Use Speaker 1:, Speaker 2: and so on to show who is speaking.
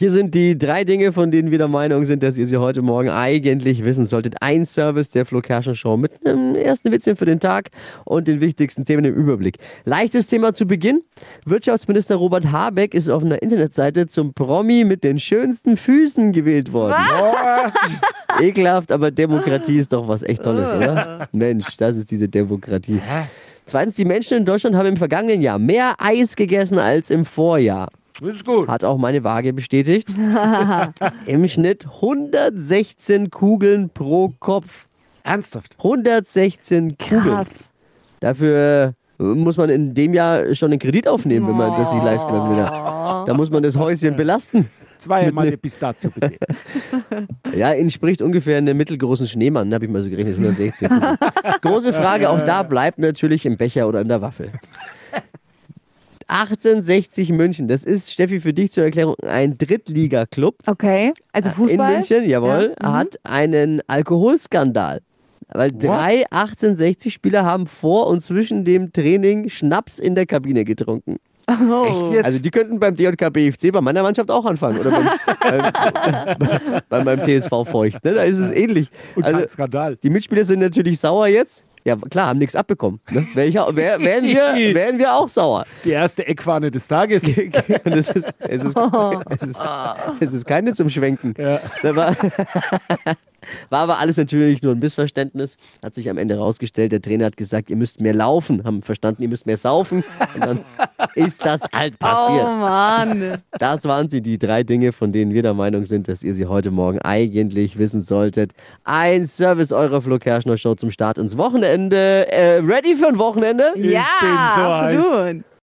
Speaker 1: Hier sind die drei Dinge, von denen wir der Meinung sind, dass ihr sie heute Morgen eigentlich wissen solltet. Ein Service der Flo Kerschner Show mit einem ersten Witzchen für den Tag und den wichtigsten Themen im Überblick. Leichtes Thema zu Beginn. Wirtschaftsminister Robert Habeck ist auf einer Internetseite zum Promi mit den schönsten Füßen gewählt worden. Ekelhaft, aber Demokratie ist doch was echt Tolles, oder? Mensch, das ist diese Demokratie. Zweitens, die Menschen in Deutschland haben im vergangenen Jahr mehr Eis gegessen als im Vorjahr.
Speaker 2: Das ist gut.
Speaker 1: Hat auch meine Waage bestätigt. Im Schnitt 116 Kugeln pro Kopf.
Speaker 2: Ernsthaft.
Speaker 1: 116 Kugeln.
Speaker 3: Krass.
Speaker 1: Dafür äh, muss man in dem Jahr schon einen Kredit aufnehmen, wenn man das sich leisten lassen will. Da muss man das Häuschen belasten.
Speaker 2: Zweimal eine Pistazio bitte.
Speaker 1: Ja, entspricht ungefähr einem mittelgroßen Schneemann, habe ich mal so gerechnet, 116 Kugeln. Große Frage, auch da bleibt natürlich im Becher oder in der Waffel. 1860 München, das ist, Steffi, für dich zur Erklärung, ein Drittliga-Club.
Speaker 3: Okay, also
Speaker 1: in
Speaker 3: Fußball.
Speaker 1: München, jawohl,
Speaker 3: Ja, mhm.
Speaker 1: hat einen Alkoholskandal. Weil drei 1860-Spieler haben vor und zwischen dem Training Schnaps in der Kabine getrunken.
Speaker 3: Oh.
Speaker 1: Also die könnten beim DJK BFC bei meiner Mannschaft auch anfangen. Oder beim, beim, bei meinem TSV Feucht. Ne? Da ist es ähnlich.
Speaker 2: Und
Speaker 1: Also,
Speaker 2: Skandal.
Speaker 1: die Mitspieler sind natürlich sauer jetzt. Ja, klar, haben nichts abbekommen. Ne? Wär ich wär, wären, wir, wären wir auch sauer.
Speaker 2: Die erste Eckfahne des Tages.
Speaker 1: Und es, ist, es, ist, es, ist, es ist keine zum Schwenken.
Speaker 2: Ja.
Speaker 1: War, aber alles natürlich nur ein Missverständnis. Hat sich am Ende rausgestellt, der Trainer hat gesagt, ihr müsst mehr laufen. Haben verstanden, ihr müsst mehr saufen. Und dann ist das halt
Speaker 3: Oh
Speaker 1: passiert.
Speaker 3: Mann.
Speaker 1: Das waren sie, die drei Dinge, von denen wir der Meinung sind, dass ihr sie heute Morgen eigentlich wissen solltet. Ein Service eurer Flo Kerschner Show zum Start ins Wochenende. Äh, ready für ein Wochenende?
Speaker 3: Ja,
Speaker 2: bin so heiß.
Speaker 3: absolut.